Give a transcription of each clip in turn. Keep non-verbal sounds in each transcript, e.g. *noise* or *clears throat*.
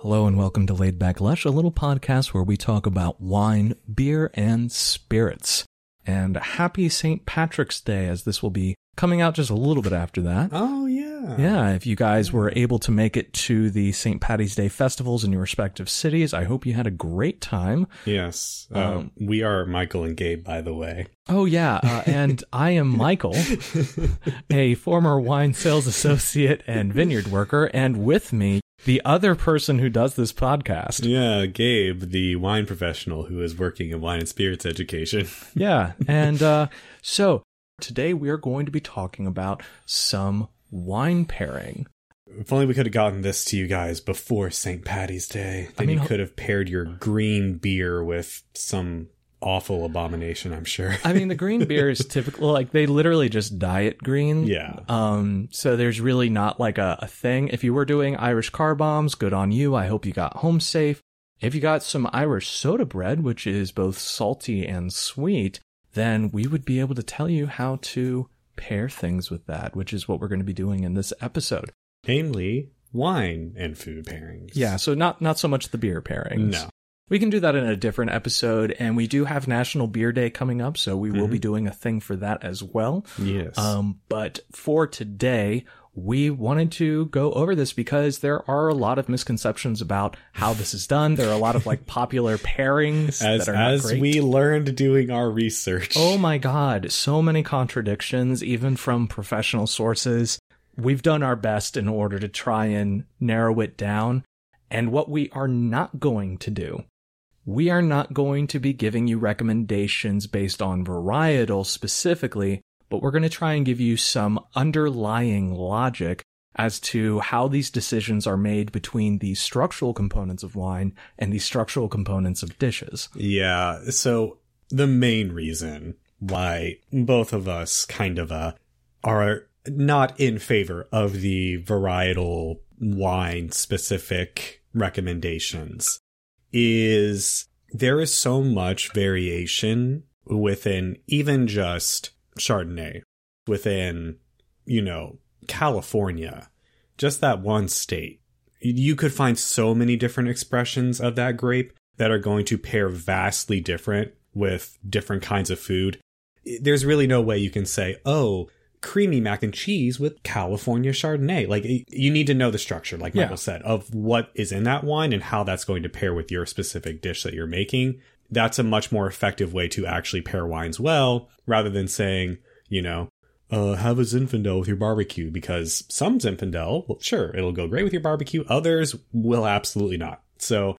Hello and welcome to Laid Back Lush, a little podcast where we talk about wine, beer, and spirits. And happy St. Patrick's Day, as this will be coming out just a little bit after that. Oh yeah. Yeah, if you guys were able to make it to the St. Patty's Day festivals in your respective cities, I hope you had a great time. Yes. Um, Um, we are Michael and Gabe, by the way. Oh yeah, uh, and *laughs* I am Michael, a former wine sales associate and vineyard worker, and with me, the other person who does this podcast. Yeah, Gabe, the wine professional who is working in wine and spirits education. *laughs* Yeah, and uh, so today we are going to be talking about some wine pairing. If only we could have gotten this to you guys before St. Patty's Day. Then mean, you could have paired your green beer with some awful abomination, I'm sure. I mean, the green beer is *laughs* typical, like they literally just diet green. yeah. Um, so there's really not like a, a thing. If you were doing Irish car bombs, good on you. I hope you got home safe. If you got some Irish soda bread, which is both salty and sweet, then we would be able to tell you how to pair things with that, which is what we're going to be doing in this episode. Namely, wine and food pairings. Yeah, so not not so much the beer pairings. No. We can do that in a different episode, and we do have National Beer Day coming up, so we will Mm-hmm. be doing a thing for that as well. Yes. Um, but for today, we wanted to go over this because there are a lot of misconceptions about how this is done. There are a lot of like *laughs* popular pairings as that are not as we learned doing our research. Oh my god, so many contradictions, even from professional sources. We've done our best in order to try and narrow it down. And what we are not going to do, we are not going to be giving you recommendations based on varietal specifically, but we're going to try and give you some underlying logic as to how these decisions are made between the structural components of wine and the structural components of dishes. Yeah. So the main reason why both of us kind of uh, are not in favor of the varietal wine specific recommendations is there is so much variation within even just Chardonnay, within, you know, California, just that one state. You could find so many different expressions of that grape that are going to pair vastly different with different kinds of food. There's really no way you can say, oh, creamy mac and cheese with California Chardonnay. Like, you need to know the structure, like Yeah. Michael said, of what is in that wine and how that's going to pair with your specific dish that you're making. That's a much more effective way to actually pair wines well, rather than saying, you know, uh, have a Zinfandel with your barbecue because some Zinfandel, well, sure, it'll go great with your barbecue. Others will absolutely not. So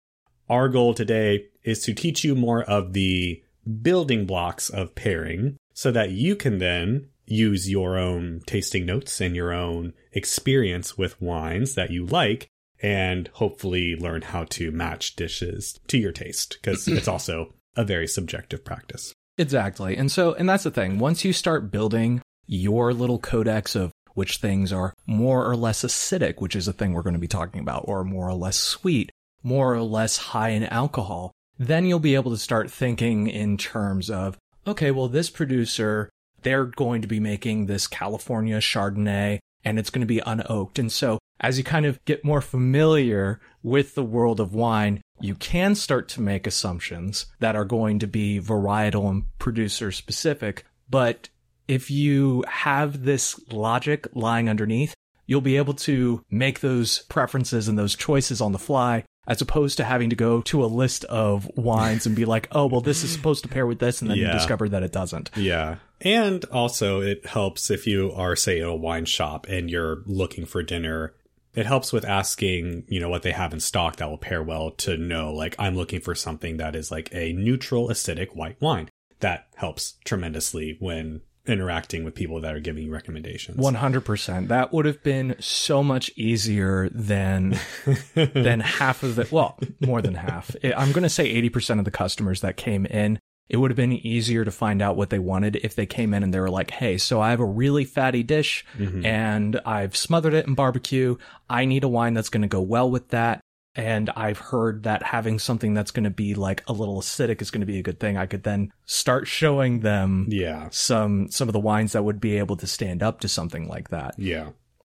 our goal today is to teach you more of the building blocks of pairing so that you can then use your own tasting notes and your own experience with wines that you like and hopefully learn how to match dishes to your taste because it's *clears throat* also a very subjective practice. Exactly. And so, and that's the thing. Once you start building your little codex of which things are more or less acidic, which is a thing we're going to be talking about, or more or less sweet, more or less high in alcohol, then you'll be able to start thinking in terms of, okay, well, this producer, they're going to be making this California Chardonnay and it's going to be unoaked. And so as you kind of get more familiar with the world of wine, you can start to make assumptions that are going to be varietal and producer specific. But if you have this logic lying underneath, you'll be able to make those preferences and those choices on the fly as opposed to having to go to a list of wines and be like, oh, well, this is supposed to pair with this. And then you discover that it doesn't. Yeah. And also, it helps if you are, say, in a wine shop and you're looking for dinner. It helps with asking, you know, what they have in stock that will pair well to know, like, I'm looking for something that is like a neutral acidic white wine. That helps tremendously when interacting with people that are giving you recommendations. 100%. That would have been so much easier than *laughs* than half of the well, more than half. I'm going to say 80% of the customers that came in, it would have been easier to find out what they wanted if they came in and they were like, "Hey, so I have a really fatty dish mm-hmm. and I've smothered it in barbecue. I need a wine that's going to go well with that." And I've heard that having something that's going to be like a little acidic is going to be a good thing. I could then start showing them yeah. some some of the wines that would be able to stand up to something like that. Yeah.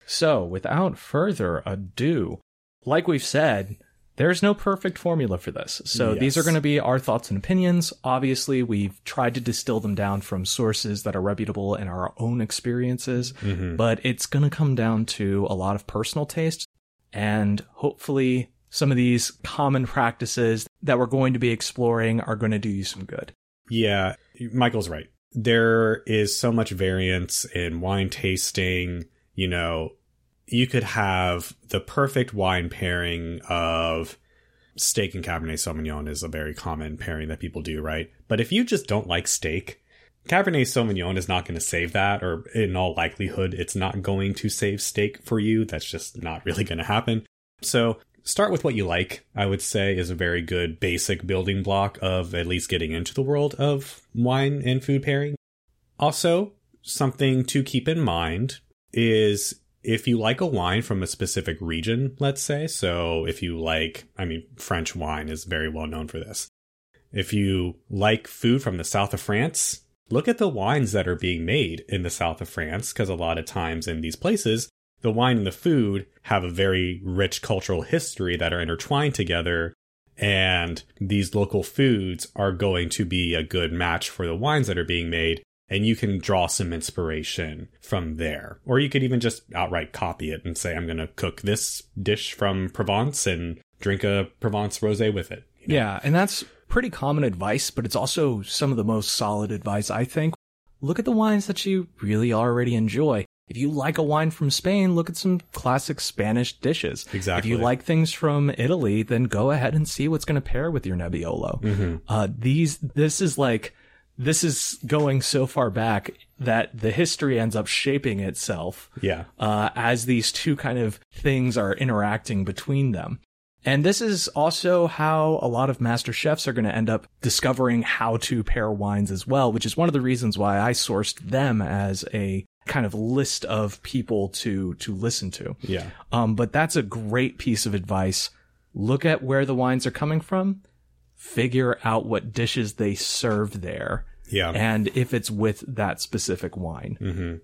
So, without further ado, like we've said, there's no perfect formula for this. So these are going to be our thoughts and opinions. Obviously, we've tried to distill them down from sources that are reputable and our own experiences, Mm-hmm. but it's going to come down to a lot of personal taste and hopefully some of these common practices that we're going to be exploring are going to do you some good. Yeah, Michael's right. There is so much variance in wine tasting. You know, you could have the perfect wine pairing of steak and Cabernet Sauvignon is a very common pairing that people do, right? But if you just don't like steak, Cabernet Sauvignon is not going to save that, or in all likelihood, it's not going to save steak for you. That's just not really going to happen. So start with what you like, I would say, is a very good basic building block of at least getting into the world of wine and food pairing. Also, something to keep in mind is if you like a wine from a specific region, let's say, so if you like, I mean, French wine is very well known for this. If you like food from the south of France, look at the wines that are being made in the south of France, because a lot of times in these places, the wine and the food have a very rich cultural history that are intertwined together. And these local foods are going to be a good match for the wines that are being made. And you can draw some inspiration from there. Or you could even just outright copy it and say, I'm going to cook this dish from Provence and drink a Provence rosé with it. you know? Yeah, and that's pretty common advice, but it's also some of the most solid advice, I think. Look at the wines that you really already enjoy. If you like a wine from Spain, look at some classic Spanish dishes. Exactly. If you like things from Italy, then go ahead and see what's going to pair with your Nebbiolo. Uh, these, this is like, this is going so far back that the history ends up shaping itself Yeah. uh, as these two kind of things are interacting between them. And this is also how a lot of master chefs are going to end up discovering how to pair wines as well, which is one of the reasons why I sourced them as a kind of list of people to to listen to. Yeah. Um, but that's a great piece of advice. Look at where the wines are coming from, figure out what dishes they serve there, Yeah. and if it's with that specific wine. hmm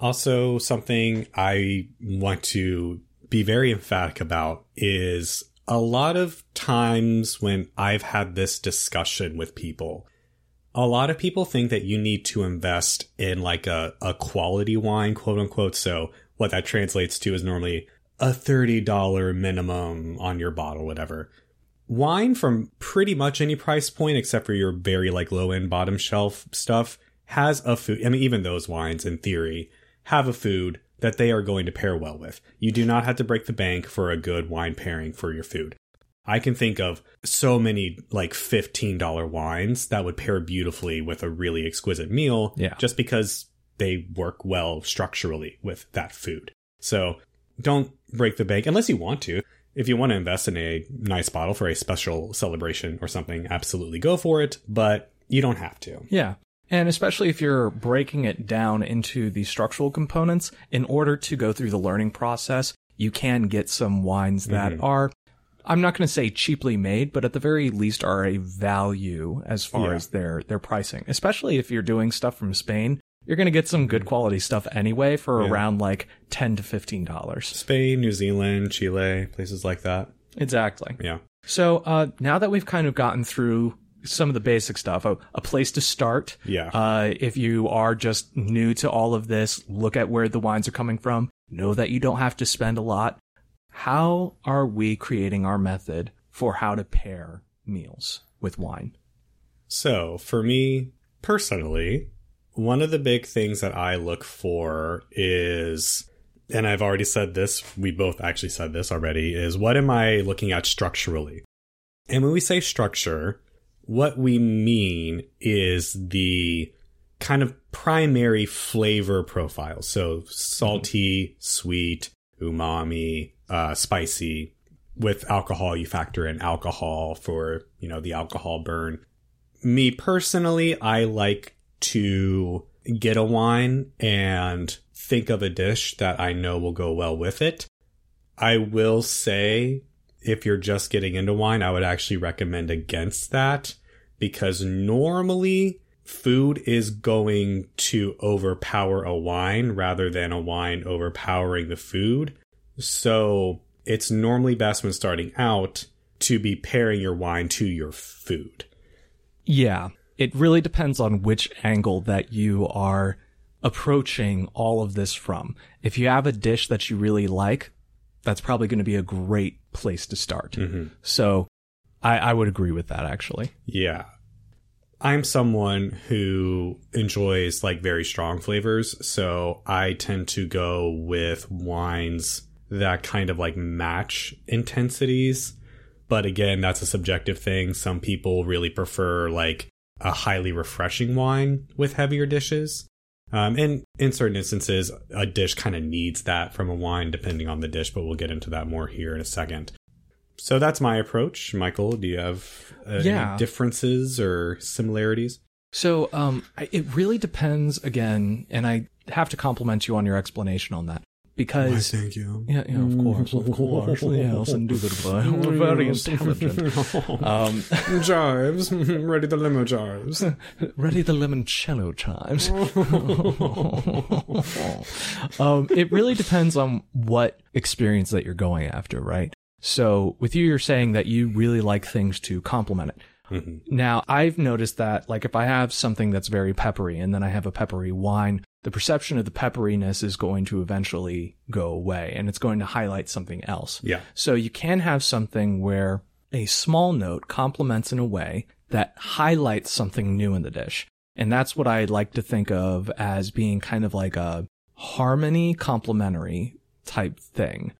Also, something I want to be very emphatic about is a lot of times when I've had this discussion with people, a lot of people think that you need to invest in like a, a quality wine, quote unquote. So, what that translates to is normally a $30 minimum on your bottle, whatever. Wine from pretty much any price point, except for your very like low end bottom shelf stuff, has a food. I mean, even those wines in theory have a food that they are going to pair well with. You do not have to break the bank for a good wine pairing for your food. I can think of so many like $15 wines that would pair beautifully with a really exquisite meal Yeah. just because they work well structurally with that food. So don't break the bank unless you want to. If you want to invest in a nice bottle for a special celebration or something, absolutely go for it, but you don't have to. Yeah. And especially if you're breaking it down into the structural components, in order to go through the learning process, you can get some wines that Mhm. are, I'm not going to say cheaply made, but at the very least are a value as far Yeah. as their, their pricing. Especially if you're doing stuff from Spain, you're going to get some good quality stuff anyway for. Yeah. around like 10 to $15. Spain, New Zealand, Chile, places like that. Exactly. Yeah. So, uh, now that we've kind of gotten through some of the basic stuff, a, a place to start, Yeah. Uh, if you are just new to all of this, look at where the wines are coming from. Know that you don't have to spend a lot. How are we creating our method for how to pair meals with wine? So, for me personally, one of the big things that I look for is, and I've already said this, we both actually said this already, is what am I looking at structurally? And when we say structure, what we mean is the kind of primary flavor profile. So salty, sweet, umami, uh, spicy. With alcohol, you factor in alcohol for, you know, the alcohol burn. Me personally, I like to get a wine and think of a dish that I know will go well with it. I will say, if you're just getting into wine, I would actually recommend against that because normally food is going to overpower a wine rather than a wine overpowering the food. So it's normally best when starting out to be pairing your wine to your food. Yeah, it really depends on which angle that you are approaching all of this from. If you have a dish that you really like, that's probably going to be a great place to start. Mm-hmm. So I, I would agree with that actually. Yeah. I'm someone who enjoys like very strong flavors, so I tend to go with wines that kind of like match intensities. But again, that's a subjective thing. Some people really prefer like a highly refreshing wine with heavier dishes. Um, and in certain instances, a dish kind of needs that from a wine, depending on the dish, but we'll get into that more here in a second. So that's my approach. Michael, do you have uh, Yeah. any differences or similarities? So um, it really depends again, and I have to compliment you on your explanation on that because thank you. yeah, yeah, of course, of course, *laughs* yes, indubitably, we're very *laughs* intelligent. Um, *laughs* Chives, ready the limo chives. ready the limoncello chimes. um, it really depends on what experience that you're going after, right? So with you, you're saying that you really like things to complement it. Now, I've noticed that, like, if I have something that's very peppery and then I have a peppery wine, the perception of the pepperiness is going to eventually go away and it's going to highlight something else. Yeah. So you can have something where a small note complements in a way that highlights something new in the dish. And that's what I like to think of as being kind of like a harmony complementary type thing.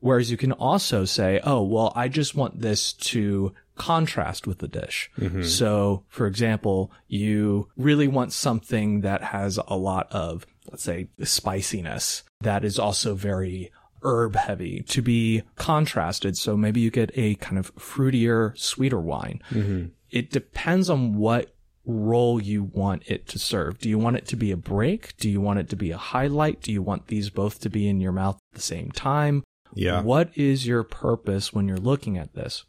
Whereas you can also say, oh, well, I just want this to contrast with the dish. Mm-hmm. So, for example, you really want something that has a lot of, let's say, spiciness that is also very herb heavy to be contrasted. So maybe you get a kind of fruitier, sweeter wine. Mm-hmm. It depends on what role you want it to serve. Do you want it to be a break? Do you want it to be a highlight? Do you want these both to be in your mouth at the same time? Yeah. What is your purpose when you're looking at this?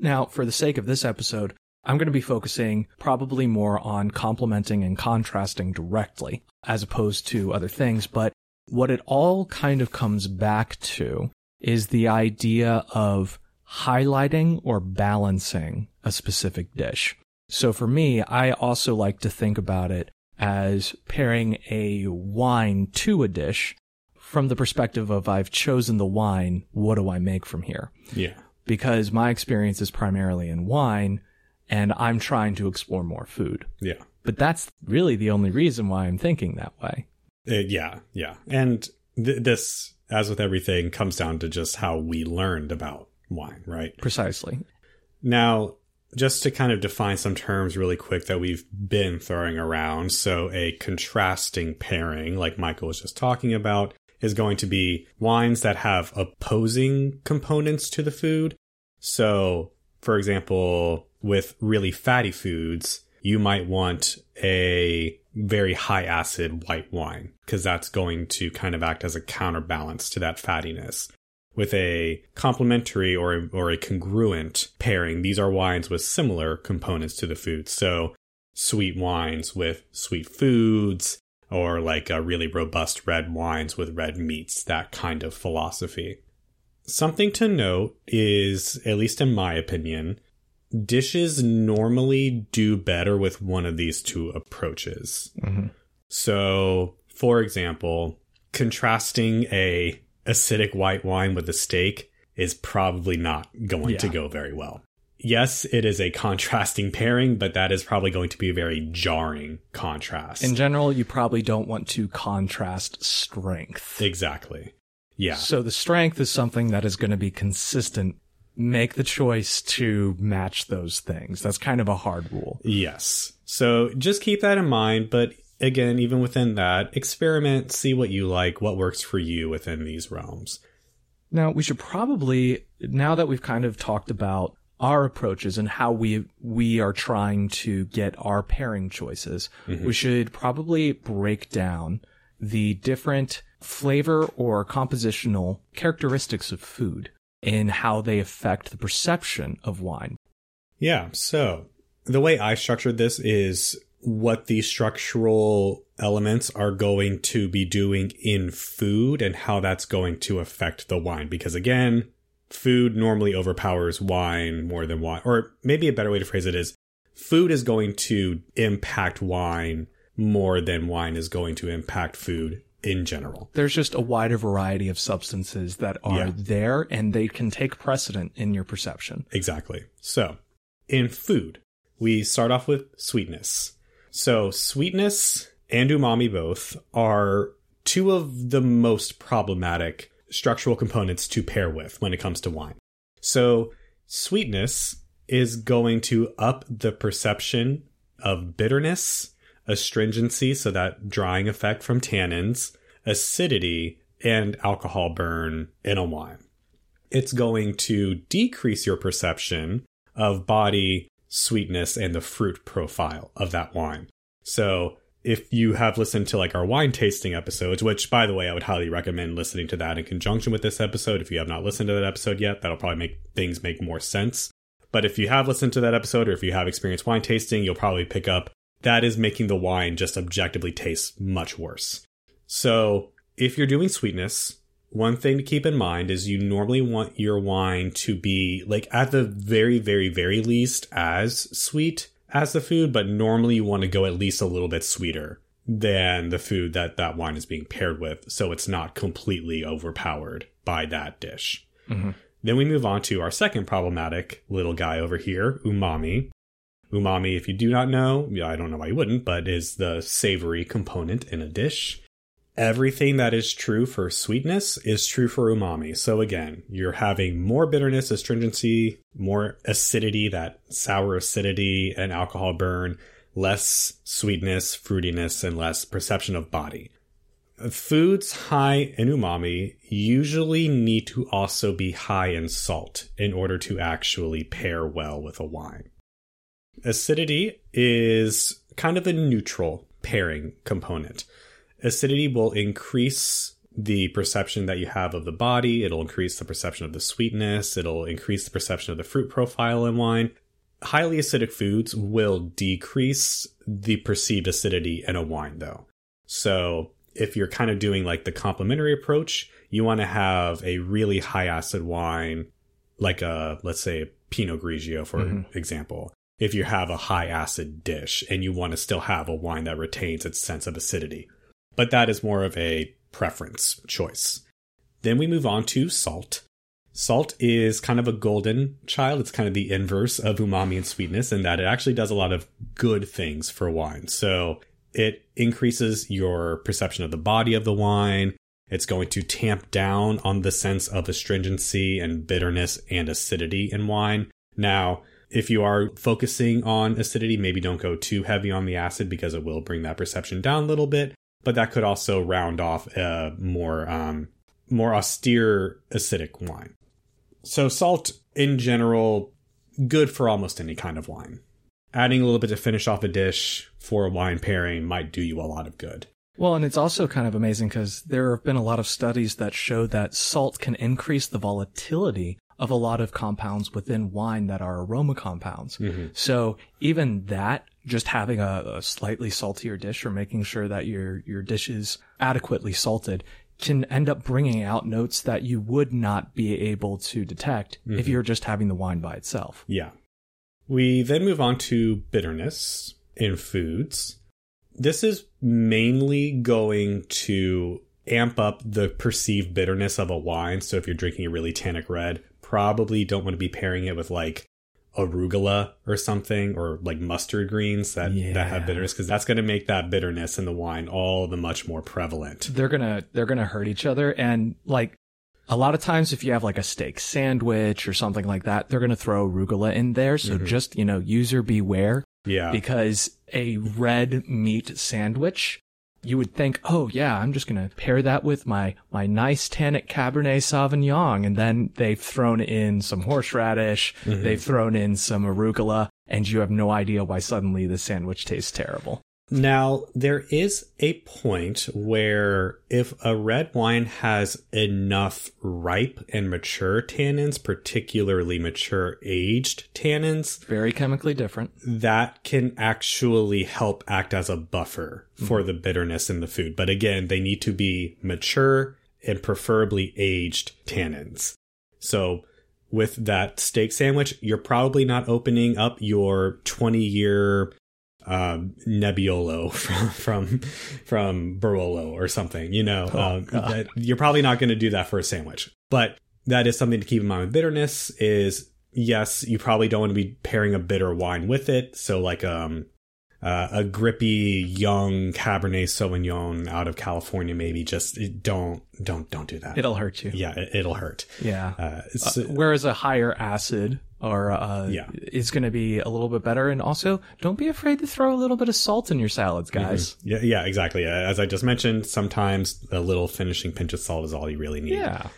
Now, for the sake of this episode, I'm going to be focusing probably more on complementing and contrasting directly as opposed to other things. But what it all kind of comes back to is the idea of highlighting or balancing a specific dish. So for me, I also like to think about it as pairing a wine to a dish from the perspective of I've chosen the wine, what do I make from here? Yeah. Because my experience is primarily in wine and I'm trying to explore more food. Yeah. But that's really the only reason why I'm thinking that way. Uh, yeah. Yeah. And th- this, as with everything, comes down to just how we learned about wine, right? Precisely. Now, just to kind of define some terms really quick that we've been throwing around. So, a contrasting pairing, like Michael was just talking about, is going to be wines that have opposing components to the food. So, for example, with really fatty foods, you might want a very high acid white wine because that's going to kind of act as a counterbalance to that fattiness with a complementary or or a congruent pairing. These are wines with similar components to the food. So sweet wines with sweet foods, or like a really robust red wines with red meats. That kind of philosophy. Something to note is, at least in my opinion, dishes normally do better with one of these two approaches. Mm-hmm. So, for example, contrasting a acidic white wine with a steak is probably not going to go very well. Yes, it is a contrasting pairing, but that is probably going to be a very jarring contrast. In general, you probably don't want to contrast strength. exactly. Yeah. So the strength is something that is going to be consistent. Make the choice to match those things. That's kind of a hard rule. Yes. So just keep that in mind. But again, even within that, experiment, see what you like, what works for you within these realms. Now, we should probably, now that we've kind of talked about our approaches and how we we are trying to get our pairing choices, we mm-hmm. should probably break down the different flavor or compositional characteristics of food and how they affect the perception of wine. Yeah. So the way I structured this is what the structural elements are going to be doing in food and how that's going to affect the wine. Because again, food normally overpowers wine more than wine. Or maybe a better way to phrase it is food is going to impact wine more than wine is going to impact food in general. There's just a wider variety of substances that are Yeah. there and they can take precedent in your perception. Exactly. So, in food, we start off with sweetness. So, sweetness and umami both are two of the most problematic structural components to pair with when it comes to wine. So, sweetness is going to up the perception of bitterness, astringency, so that drying effect from tannins, acidity, and alcohol burn in a wine. It's going to decrease your perception of body, sweetness, and the fruit profile of that wine. So, if you have listened to like our wine tasting episodes, which by the way, I would highly recommend listening to that in conjunction with this episode. If you have not listened to that episode yet, that'll probably make things make more sense. But if you have listened to that episode or if you have experienced wine tasting, you'll probably pick up that is making the wine just objectively taste much worse. So, if you're doing sweetness, one thing to keep in mind is you normally want your wine to be like at the very, very, very least as sweet as the food, but normally you want to go at least a little bit sweeter than the food that that wine is being paired with, so it's not completely overpowered by that dish. Mhm. Then we move on to our second problematic little guy over here, umami. Umami, if you do not know, yeah, I don't know why you wouldn't, but is the savory component in a dish. Everything that is true for sweetness is true for umami. So again, you're having more bitterness, astringency, more acidity, that sour acidity and alcohol burn, less sweetness, fruitiness, and less perception of body. Foods high in umami usually need to also be high in salt in order to actually pair well with a wine. Acidity is kind of a neutral pairing component. Acidity will increase the perception that you have of the body, it'll increase the perception of the sweetness, it'll increase the perception of the fruit profile in wine. Highly acidic foods will decrease the perceived acidity in a wine, though. So, if you're kind of doing like the complementary approach, you want to have a really high acid wine, like a, let's say, Pinot Grigio, for Mhm. example. If you have a high acid dish and you want to still have a wine that retains its sense of acidity. But that is more of a preference choice. Then we move on to salt. Salt is kind of a golden child. It's kind of the inverse of umami and sweetness in that it actually does a lot of good things for wine. So it increases your perception of the body of the wine. It's going to tamp down on the sense of astringency and bitterness and acidity in wine. Now, if you are focusing on acidity, maybe don't go too heavy on the acid because it will bring that perception down a little bit. But that could also round off a more um, more austere acidic wine. So salt in general, good for almost any kind of wine. Adding a little bit to finish off a dish for a wine pairing might do you a lot of good. Well, and it's also kind of amazing because there have been a lot of studies that show that salt can increase the volatility of a lot of compounds within wine that are aroma compounds. So even that, just having a, a slightly saltier dish or making sure that your, your dish is adequately salted can end up bringing out notes that you would not be able to detect if mm-hmm. you're just having the wine by itself. Yeah. We then move on to bitterness in foods. This is mainly going to amp up the perceived bitterness of a wine. So if you're drinking a really tannic red, probably don't want to be pairing it with like arugula or something or like mustard greens that, that have Yeah. bitterness because that's going to make that bitterness in the wine all the much more prevalent. they're gonna they're gonna hurt each other and like a lot of times if you have like a steak sandwich or something like that they're gonna throw arugula in there so mm-hmm. just you know user beware Yeah. because a red meat sandwich you would think oh yeah i'm just gonna pair that with my my nice tannic cabernet sauvignon and then they've thrown in some horseradish mm-hmm. they've thrown in some arugula and you have no idea why suddenly the sandwich tastes terrible Now, there is a point where if a red wine has enough ripe and mature tannins, particularly mature aged tannins, very chemically different that can actually help act as a buffer for the bitterness in the food. But again, they need to be mature and preferably aged tannins. So with that steak sandwich, you're probably not opening up your 20 year um, Nebbiolo *laughs* from from from Barolo or something. You know, Oh, um, you're probably not going to do that for a sandwich. But that is something to keep in mind with bitterness. Is yes, you probably don't want to be pairing a bitter wine with it. So like um. Uh, a grippy young Cabernet Sauvignon out of California, maybe just don't don't don't do that. It'll hurt you. yeah, it, it'll hurt. Yeah. Uh, it's, Whereas a higher acid or uh, Yeah. is going to be a little bit better. And also, don't be afraid to throw a little bit of salt in your salads, guys. Yeah, yeah, exactly. Uh, As I just mentioned, sometimes a little finishing pinch of salt is all you really need. Yeah.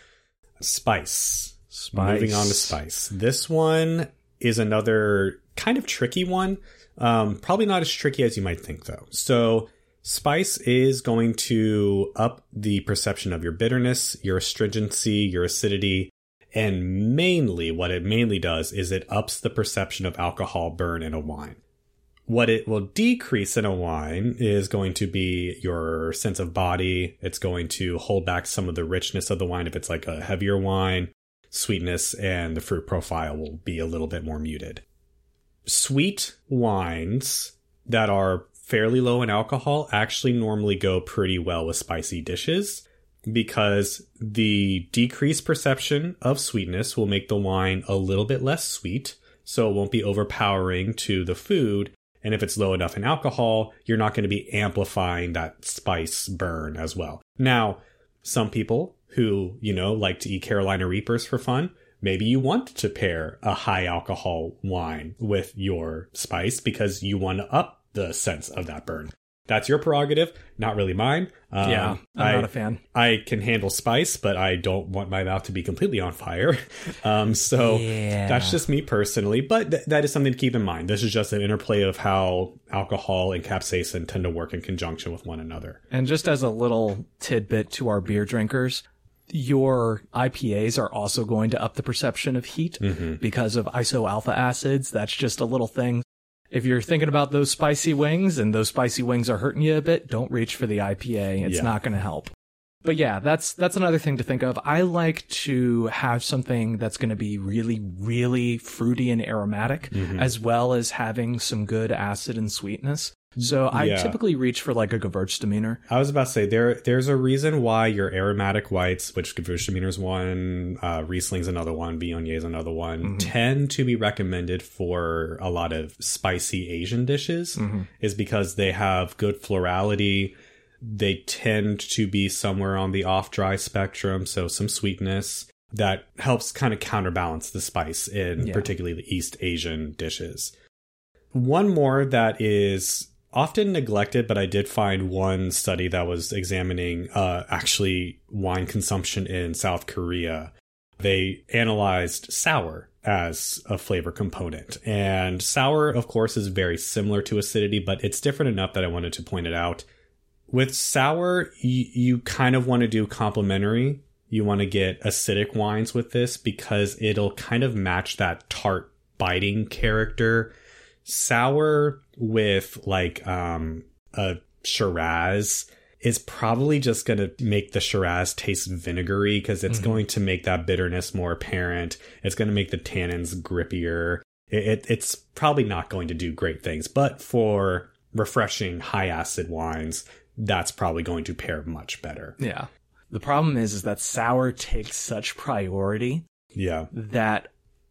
Spice. Spice. Moving on to spice. This one is another kind of tricky one. Um, probably not as tricky as you might think, though. So, spice is going to up the perception of your bitterness, your astringency, your acidity, and mainly what it mainly does is it ups the perception of alcohol burn in a wine. What it will decrease in a wine is going to be your sense of body. It's going to hold back some of the richness of the wine if it's like a heavier wine. Sweetness and the fruit profile will be a little bit more muted. Sweet wines that are fairly low in alcohol actually normally go pretty well with spicy dishes because the decreased perception of sweetness will make the wine a little bit less sweet, so it won't be overpowering to the food. And if it's low enough in alcohol, you're not going to be amplifying that spice burn as well. Now, some people who, you know, like to eat Carolina Reapers for fun, maybe you want to pair a high alcohol wine with your spice because you want to up the sense of that burn. That's your prerogative, not really mine. Um, Yeah. I'm I, not a fan. I can handle spice, but I don't want my mouth to be completely on fire. *laughs* Um, so Yeah. that's just me personally, but th- that is something to keep in mind. This is just an interplay of how alcohol and capsaicin tend to work in conjunction with one another. And just as a little tidbit to our beer drinkers, your IPAs are also going to up the perception of heat Mm-hmm. because of iso alpha acids. That's just a little thing. If you're thinking about those spicy wings and those spicy wings are hurting you a bit, don't reach for the IPA. It's Yeah. not going to help. But yeah, that's that's another thing to think of. I like to have something that's going to be really really fruity and aromatic Mm-hmm. as well as having some good acid and sweetness. So I Yeah. typically reach for like a Gewürztraminer. I was about to say there. There's a reason why your aromatic whites, which Gewürztraminers one, uh, Riesling's another one, Viognier is another one, tend to be recommended for a lot of spicy Asian dishes. Is because they have good florality. They tend to be somewhere on the off dry spectrum, so some sweetness that helps kind of counterbalance the spice in Yeah. particularly the East Asian dishes. One more that is often neglected, but I did find one study that was examining uh, actually wine consumption in South Korea. They analyzed sour as a flavor component. And sour, of course, is very similar to acidity, but it's different enough that I wanted to point it out. With sour, you, you kind of want to do complementary. You want to get acidic wines with this because it'll kind of match that tart biting character sour with like um a Shiraz is probably just going to make the Shiraz taste vinegary because it's going to make that bitterness more apparent. It's going to make the tannins grippier. It, it, it's probably not going to do great things, but for refreshing high acid wines, that's probably going to pair much better. Yeah. The problem is, is that sour takes such priority Yeah. that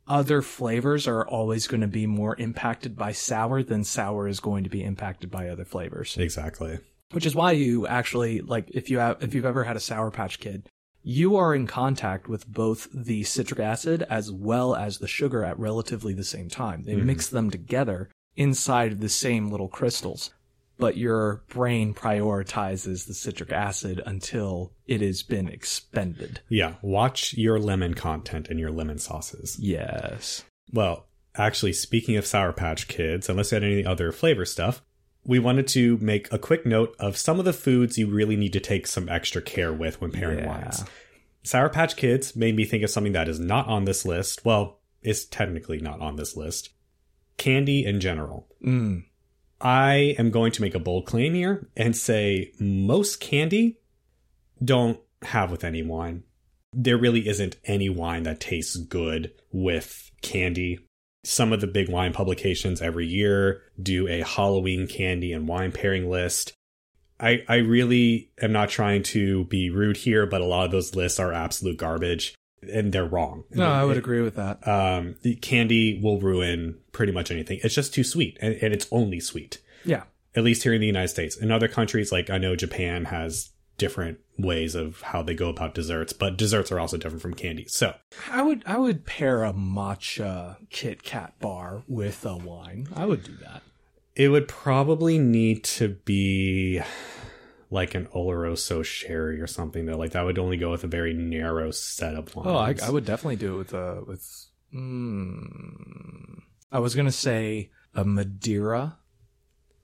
other flavors are always going to be more impacted by sour than sour is going to be impacted by other flavors. Exactly. Which is why you actually like if you have if you've ever had a sour patch kid, you are in contact with both the citric acid as well as the sugar at relatively the same time. They mm-hmm. mix them together inside of the same little crystals. But your brain prioritizes the citric acid until it has been expended. Yeah. Watch your lemon content in your lemon sauces. Yes. Well, actually, speaking of Sour Patch Kids, unless you had any other flavor stuff, we wanted to make a quick note of some of the foods you really need to take some extra care with when pairing Yeah. wines. Sour Patch Kids made me think of something that is not on this list. Well, it's technically not on this list. Candy in general. Mm. I am going to make a bold claim here and say most candy don't have with any wine. there really isn't any wine that tastes good with candy. Some of the big wine publications every year do a Halloween candy and wine pairing list. I, I really am not trying to be rude here, but a lot of those lists are absolute garbage and they're wrong. No, I would It- agree with that. Um, the candy will ruin pretty much anything. It's just too sweet and, and it's only sweet Yeah. at least here in the United States. In other countries, like I know Japan has different ways of how they go about desserts, but desserts are also different from candy. So I would I would pair a matcha Kit Kat bar with a wine. I would do that. it would probably need to be like an Oloroso sherry or something though. Like that would only go with a very narrow set of wines. Oh, I, I would definitely do it with a with. Mm, I was gonna say a Madeira,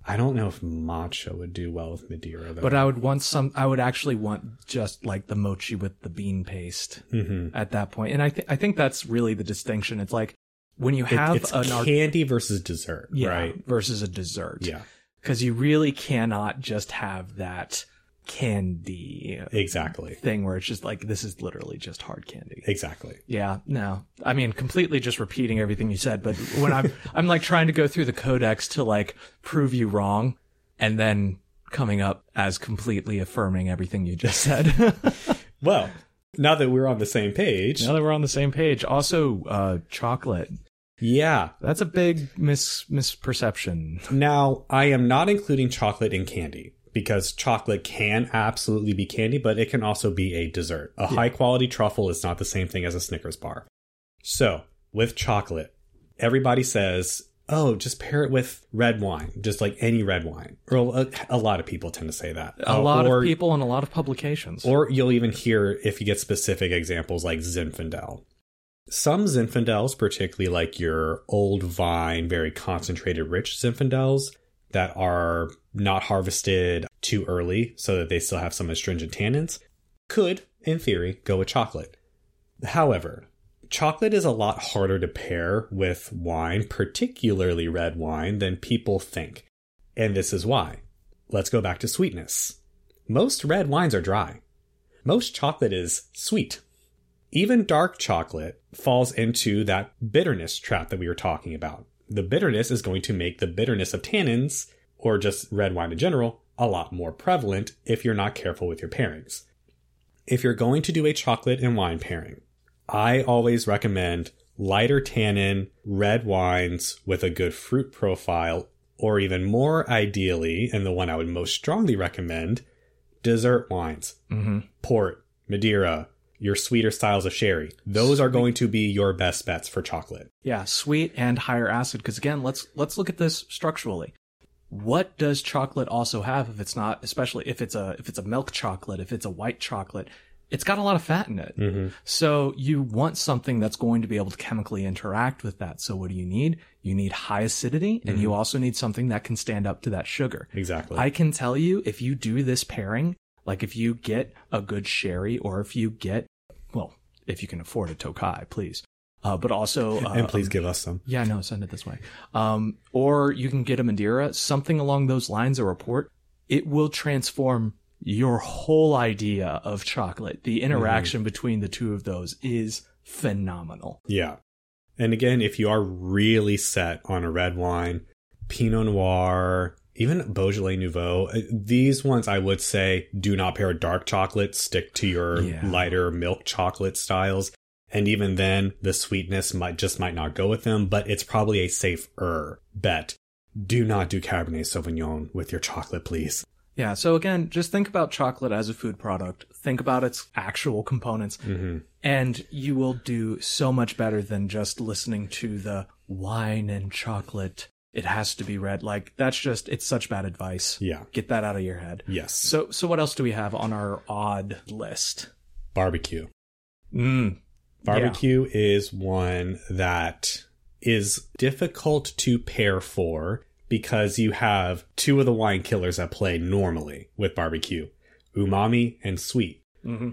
I don't know if matcha would do well with Madeira though. but I would want some. I would actually want just like the mochi with the bean paste hmm at that point. And I think I think that's really the distinction. It's like when you have it's an art, candy versus dessert, yeah, right? versus a dessert. Yeah, because you really cannot just have that candy exactly, thing where it's just like this is literally just hard candy. exactly. Yeah, no. I mean, completely just repeating everything you said, but when I'm *laughs* I'm like trying to go through the codex to like prove you wrong and then coming up as completely affirming everything you just said. *laughs* Well, now that we're on the same page, now that we're on the same page, also uh chocolate. Yeah, That's a big mis misperception. Now, I am not including chocolate in candy because chocolate can absolutely be candy, but it can also be a dessert. A high quality truffle is not the same thing as a Snickers bar. So, with chocolate, everybody says, oh, just pair it with red wine, just like any red wine. Or a, a lot of people tend to say that. A Uh, lot or, of people and a lot of publications. Or you'll even hear, if you get specific examples, like Zinfandel. Some Zinfandels, particularly like your old vine, very concentrated, rich Zinfandels that are not harvested too early so that they still have some astringent tannins, could, in theory, go with chocolate. However, chocolate is a lot harder to pair with wine, particularly red wine, than people think. And this is why. Let's go back to sweetness. Most red wines are dry. Most chocolate is sweet. Even dark chocolate falls into that bitterness trap that we were talking about. The bitterness is going to make the bitterness of tannins, or just red wine in general, a lot more prevalent if you're not careful with your pairings. If you're going to do a chocolate and wine pairing, I always recommend lighter tannin red wines with a good fruit profile, or even more ideally, and the one I would most strongly recommend, dessert wines hmm port, Madeira, your sweeter styles of sherry. Those are going to be your best bets for chocolate. Yeah, sweet and higher acid. Because again, let's let's look at this structurally. What does chocolate also have if it's not, especially if it's a if it's a milk chocolate, if it's a white chocolate, it's got a lot of fat in it. Mm-hmm. So you want something that's going to be able to chemically interact with that. So what do you need? You need high acidity, and you also need something that can stand up to that sugar. Exactly. I can tell you if you do this pairing, like if you get a good sherry or if you get, if you can afford a Tokai, please. Uh, but also, uh, *laughs* and please give us some. yeah, no, send it this way. Um, or you can get a Madeira, something along those lines, a report. It will transform your whole idea of chocolate. The interaction between the two of those is phenomenal. Yeah. And again, if you are really set on a red wine, Pinot Noir, even Beaujolais Nouveau, uh, these ones I would say do not pair dark chocolate. Stick to your Yeah. lighter milk chocolate styles. And even then, the sweetness might just might not go with them, but it's probably a safer bet. Do not do Cabernet Sauvignon with your chocolate, please. Yeah. So again, just think about chocolate as a food product. Think about its actual components. hmm And you will do so much better than just listening to the wine and chocolate. It has to be red. Like that's just it's such bad advice. Yeah. Get that out of your head. Yes. So so what else do we have on our odd list? Barbecue. Mm. Barbecue is one that is difficult to pair for because you have two of the wine killers that play normally with barbecue umami and sweet. hmm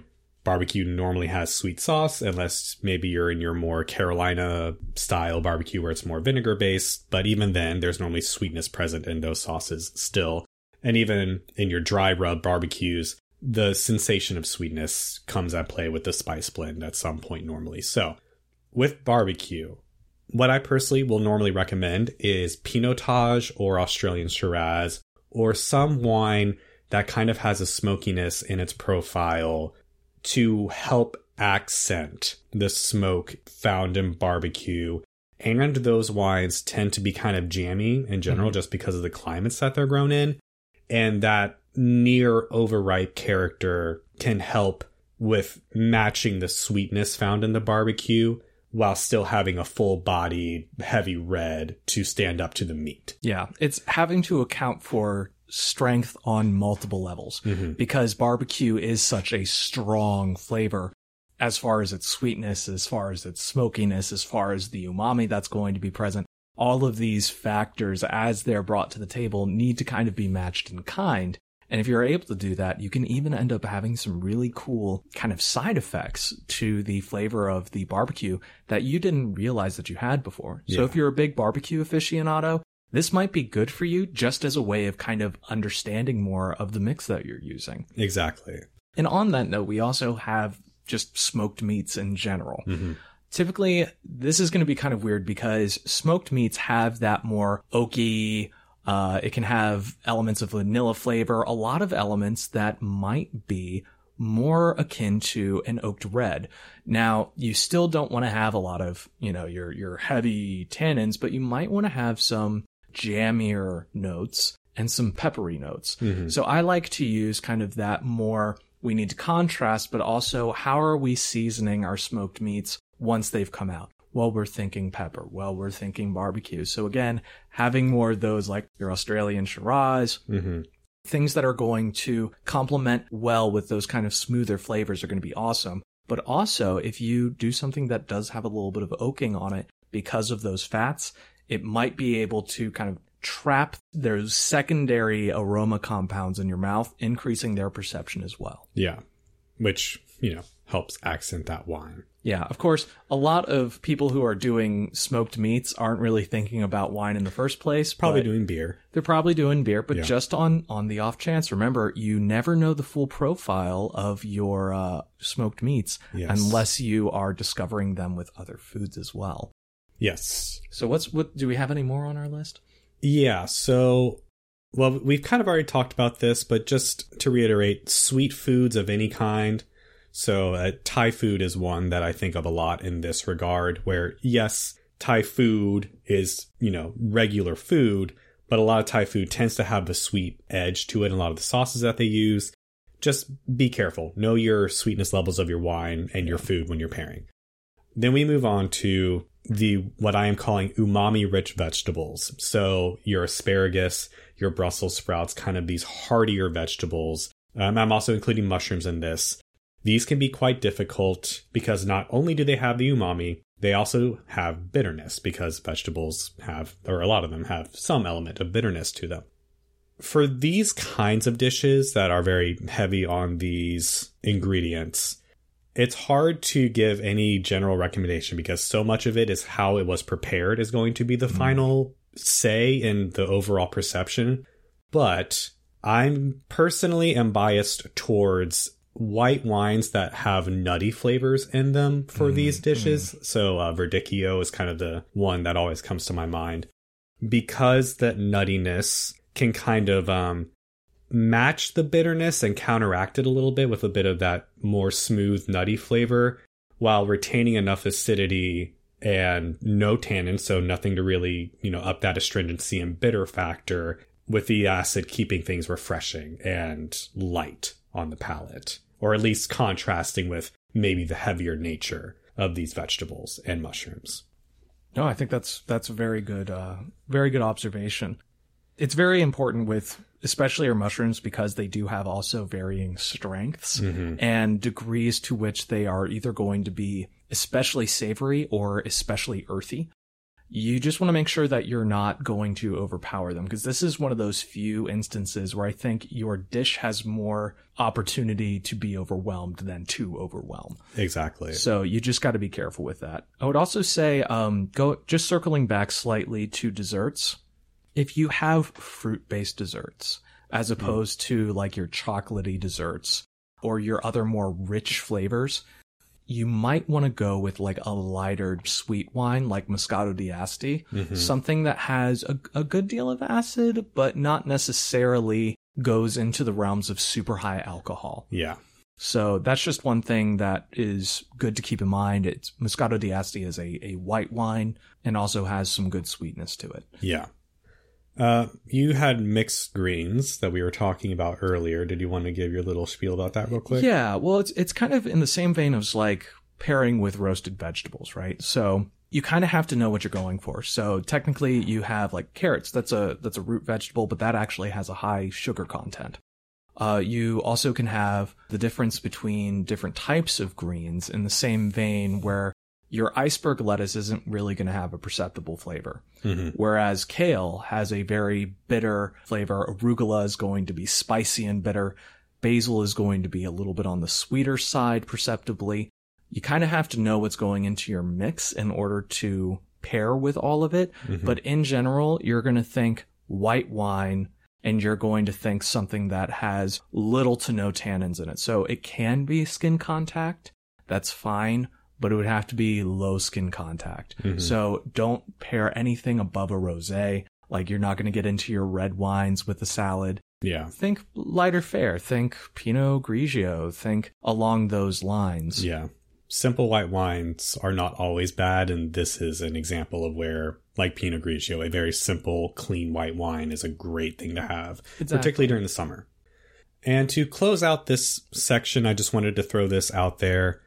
Barbecue normally has sweet sauce, unless maybe you're in your more Carolina style barbecue where it's more vinegar based. But even then, there's normally sweetness present in those sauces still. And even in your dry rub barbecues, the sensation of sweetness comes at play with the spice blend at some point normally. So, with barbecue, what I personally will normally recommend is Pinotage or Australian Shiraz or some wine that kind of has a smokiness in its profile to help accent the smoke found in barbecue. And those wines tend to be kind of jammy in general Mhm. just because of the climates that they're grown in. And that near overripe character can help with matching the sweetness found in the barbecue while still having a full body heavy red to stand up to the meat. Yeah, it's having to account for strength on multiple levels Mm-hmm. because barbecue is such a strong flavor as far as its sweetness, as far as its smokiness, as far as the umami that's going to be present. All of these factors, as they're brought to the table, need to kind of be matched in kind. And if you're able to do that, you can even end up having some really cool kind of side effects to the flavor of the barbecue that you didn't realize that you had before. So if you're a big barbecue aficionado, this might be good for you just as a way of kind of understanding more of the mix that you're using. Exactly. And on that note, we also have just smoked meats in general. Mm-hmm. Typically, this is going to be kind of weird because smoked meats have that more oaky, uh, it can have elements of vanilla flavor, a lot of elements that might be more akin to an oaked red. Now, you still don't want to have a lot of, you know, your, your heavy tannins, but you might want to have some jammier notes and some peppery notes. Mhm. So I like to use kind of that more, we need to contrast, but also how are we seasoning our smoked meats once they've come out? Well, we're thinking pepper. Well, we're thinking barbecue. So again, having more of those like your Australian Shiraz, Mm-hmm. things that are going to complement well with those kind of smoother flavors are going to be awesome. But also, if you do something that does have a little bit of oaking on it because of those fats, it might be able to kind of trap those secondary aroma compounds in your mouth, increasing their perception as well. Yeah. Which, you know, helps accent that wine. Yeah, of course, a lot of people who are doing smoked meats aren't really thinking about wine in the first place. Probably doing beer. They're probably doing beer, but Yeah. just on on the off chance, remember you never know the full profile of your uh, smoked meats Yes. unless you are discovering them with other foods as well. Yes. So what's what? Do we have any more on our list? Yeah. So, well, we've kind of already talked about this, but just to reiterate, sweet foods of any kind. So, uh, Thai food is one that I think of a lot in this regard, where yes, Thai food is, you know, regular food, but a lot of Thai food tends to have the sweet edge to it and a lot of the sauces that they use. Just be careful. Know your sweetness levels of your wine and your food when you're pairing. Then we move on to the what I am calling umami rich vegetables. So your asparagus, your Brussels sprouts, kind of these heartier vegetables. Um, I'm also including mushrooms in this. These can be quite difficult because not only do they have the umami, they also have bitterness because vegetables have, or a lot of them have some element of bitterness to them. For these kinds of dishes that are very heavy on these ingredients, it's hard to give any general recommendation because so much of it is how it was prepared is going to be the final say in the overall perception. But I'm personally am biased towards white wines that have nutty flavors in them for Mm, these dishes. So uh, Verdicchio is kind of the one that always comes to my mind because that nuttiness can kind of um, match the bitterness and counteract it a little bit with a bit of that more smooth nutty flavor while retaining enough acidity and no tannin so nothing to really you know up that astringency and bitter factor with the acid keeping things refreshing and light on the palate or at least contrasting with maybe the heavier nature of these vegetables and mushrooms No, I think that's that's a very good uh very good observation. It's very important with especially our mushrooms because they do have also varying strengths and degrees to which they are either going to be especially savory or especially earthy. You just want to make sure that you're not going to overpower them because this is one of those few instances where I think your dish has more opportunity to be overwhelmed than to overwhelm. exactly So you just got to be careful with that. I would also say, um, go just circling back slightly to desserts. If you have fruit based desserts, as opposed to like your chocolatey desserts, or your other more rich flavors, you might want to go with like a lighter sweet wine like Moscato d'Asti, Mhm. something that has a, a good deal of acid, but not necessarily goes into the realms of super high alcohol. Yeah. So that's just one thing that is good to keep in mind. It's Moscato d'Asti is a, a white wine and also has some good sweetness to it. Yeah. Uh, you had mixed greens that we were talking about earlier. Did you want to give your little spiel about that real quick? Yeah, well, it's it's kind of in the same vein as like pairing with roasted vegetables, right? So you kind of have to know what you're going for. So technically, you have like carrots. That's a that's a root vegetable, but that actually has a high sugar content. Uh, you also can have the difference between different types of greens in the same vein where your iceberg lettuce isn't really going to have a perceptible flavor. Mhm. Whereas kale has a very bitter flavor. Arugula is going to be spicy and bitter. Basil is going to be a little bit on the sweeter side perceptibly. You kind of have to know what's going into your mix in order to pair with all of it. Mhm. But in general, you're going to think white wine and you're going to think something that has little to no tannins in it. So it can be skin contact. That's fine, but it would have to be low skin contact. Mhm. So don't pair anything above a rosé. Like you're not going to get into your red wines with the salad. Yeah. Think lighter fare. Think Pinot Grigio. Think along those lines. Yeah. Simple white wines are not always bad, and this is an example of where, like Pinot Grigio, a very simple, clean white wine is a great thing to have, Exactly. particularly during the summer. And to close out this section, I just wanted to throw this out there.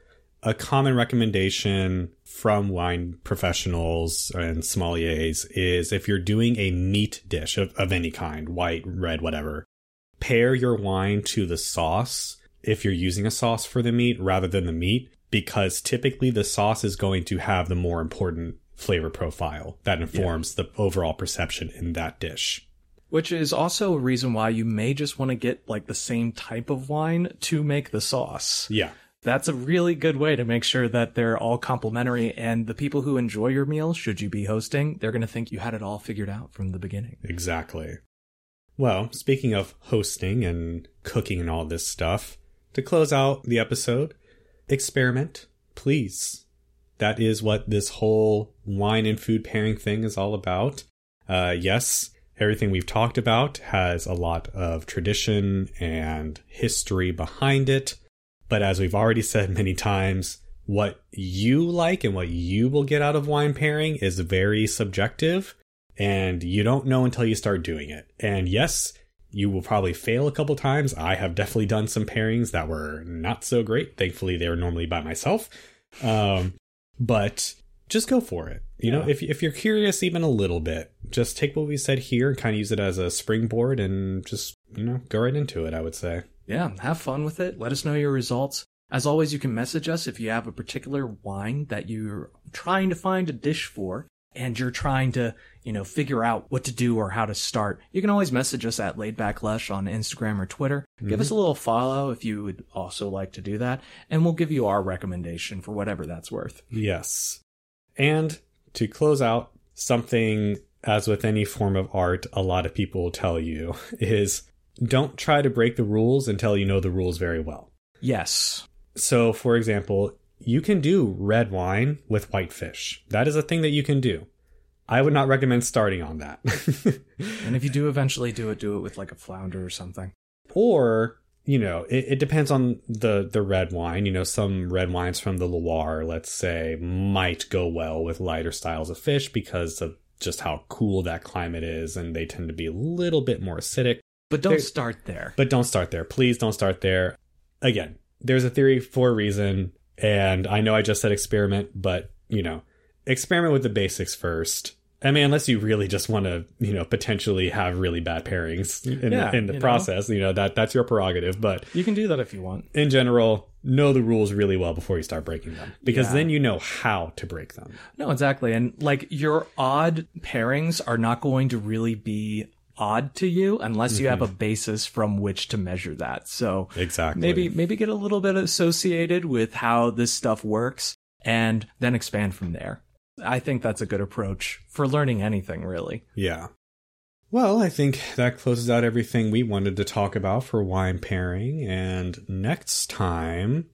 A common recommendation from wine professionals and sommeliers is if you're doing a meat dish of, of any kind, white, red, whatever, pair your wine to the sauce if you're using a sauce for the meat rather than the meat, because typically the sauce is going to have the more important flavor profile that informs the overall perception in that dish. Which is also a reason why you may just want to get like the same type of wine to make the sauce. Yeah. That's a really good way to make sure that they're all complementary and the people who enjoy your meal, should you be hosting, they're going to think you had it all figured out from the beginning. Exactly. Well, speaking of hosting and cooking and all this stuff, to close out the episode, experiment, please. That is what this whole wine and food pairing thing is all about. Uh, yes, everything we've talked about has a lot of tradition and history behind it. But as we've already said many times, what you like and what you will get out of wine pairing is very subjective and you don't know until you start doing it. And yes, you will probably fail a couple times. I have definitely done some pairings that were not so great. Thankfully, they were normally by myself. Um, but just go for it. You know, if if you're curious even a little bit, just take what we said here and kind of use it as a springboard and just, you know, go right into it, I would say. Yeah, have fun with it. Let us know your results. As always, you can message us if you have a particular wine that you're trying to find a dish for and you're trying to, you know, figure out what to do or how to start. You can always message us at laidbacklush on Instagram or Twitter. Give us mm-hmm. a little follow if you would also like to do that, and we'll give you our recommendation for whatever that's worth. Yes. And to close out, something as with any form of art, a lot of people will tell you *laughs* is don't try to break the rules until you know the rules very well. Yes. So, for example, you can do red wine with white fish. That is a thing that you can do. I would not recommend starting on that. *laughs* And if you do eventually do it, do it with like a flounder or something. or you know it, it depends on the the red wine you know some red wines from the loire let's say might go well with lighter styles of fish because of just how cool that climate is and they tend to be a little bit more acidic But don't There- start there. but don't start there please don't start there again there's a theory for a reason and i know i just said experiment but you know experiment with the basics first I mean, unless you really just want to, you know, potentially have really bad pairings in, Yeah, the, in the you know. process, you know, that that's your prerogative. But You can do that if you want. in general, know the rules really well before you start breaking them because Yeah. then you know how to break them. No, exactly. And like your odd pairings are not going to really be odd to you unless you have a basis from which to measure that. So Exactly. maybe maybe get a little bit associated with how this stuff works and then expand from there. I think that's a good approach for learning anything really. Yeah. Well, I think that closes out everything we wanted to talk about for wine pairing. And next time,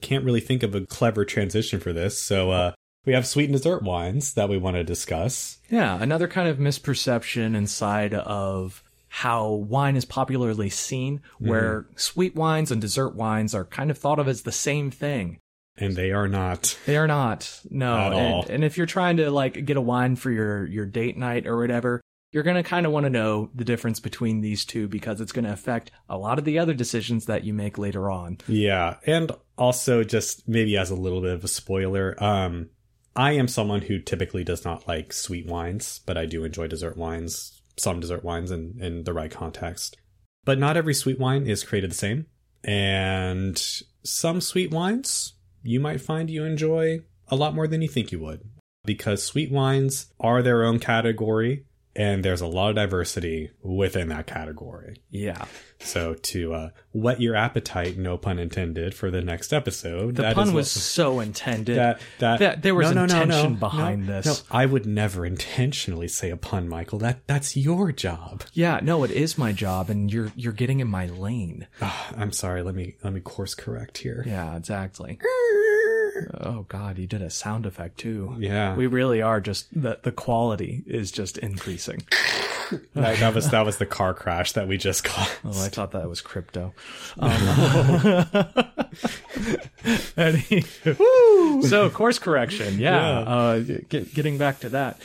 can't really think of a clever transition for this. So, uh, we have sweet and dessert wines that we want to discuss. Yeah, another kind of misperception inside of how wine is popularly seen, where sweet wines and dessert wines are kind of thought of as the same thing. And they are not. They are not. No. At and, all. and if you're trying to like get a wine for your your date night or whatever, you're going to kind of want to know the difference between these two because it's going to affect a lot of the other decisions that you make later on. Yeah. And also, just maybe as a little bit of a spoiler, um, I am someone who typically does not like sweet wines, but I do enjoy dessert wines, some dessert wines in, in the right context. But not every sweet wine is created the same. And some sweet wines you might find you enjoy a lot more than you think you would. Because sweet wines are their own category, and there's a lot of diversity within that category. Yeah. So to uh, whet your appetite, no pun intended, for the next episode. The that pun was what- so intended. that that, that there was No, no, intention no, behind no, this. No, I would never intentionally say a pun, Michael. That that's your job. yeah, no, it is my job and you're you're getting in my lane. Ah, *sighs* I'm sorry. Let me let me course correct here. Yeah, exactly. Oh god, you did a sound effect too. Yeah, We really are just the the quality is just increasing. *laughs* that, that was that was the car crash that we just got. Oh, I thought that was crypto. *laughs* Um, *laughs* any- so course correction, yeah. Yeah. Uh, get, getting back to that,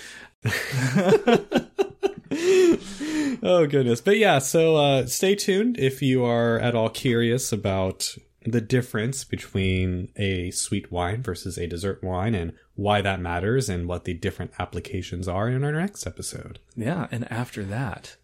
oh goodness but yeah so uh stay tuned if you are at all curious about the difference between a sweet wine versus a dessert wine and why that matters and what the different applications are in our next episode yeah. And after that,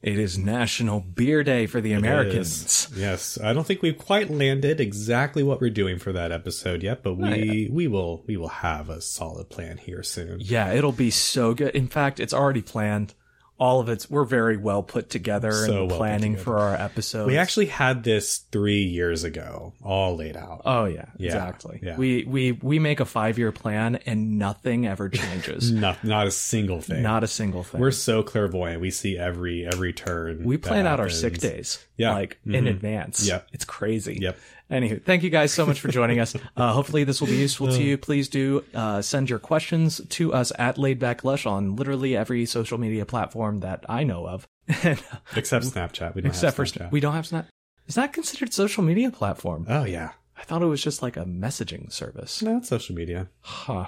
it is National Beer Day for the Americans. yes i don't think we've quite landed exactly what we're doing for that episode yet but we we will we will have a solid plan here soon Yeah, it'll be so good. In fact, it's already planned. All of it's we're very well put together So and well planning together. for our episodes. we actually had this three years ago all laid out Oh yeah, Yeah, exactly. yeah. We we we make a five year plan and nothing ever *laughs* changes. not, not a single thing Not a single thing. We're so clairvoyant. We see every every turn. we plan out our sick days. Yeah. Like in Mhm. advance. Yep. It's crazy. Yep. Anywho, thank you guys so much for joining us. *laughs* Uh, hopefully this will be useful to you. Please do uh, send your questions to us at Laidback Lush on literally every social media platform that I know of. *laughs* Except Snapchat. We don't Except for have Snapchat. we don't have Snap. Is that considered social media platform? oh yeah. I thought it was just like a messaging service. No, it's social media. Huh.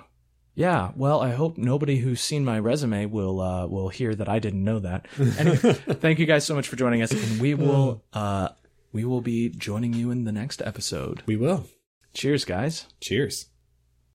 Yeah. Well, I hope nobody who's seen my resume will uh, will hear that I didn't know that. Anyway, *laughs* thank you guys so much for joining us, and we will uh, we will be joining you in the next episode. We will. Cheers, guys. Cheers.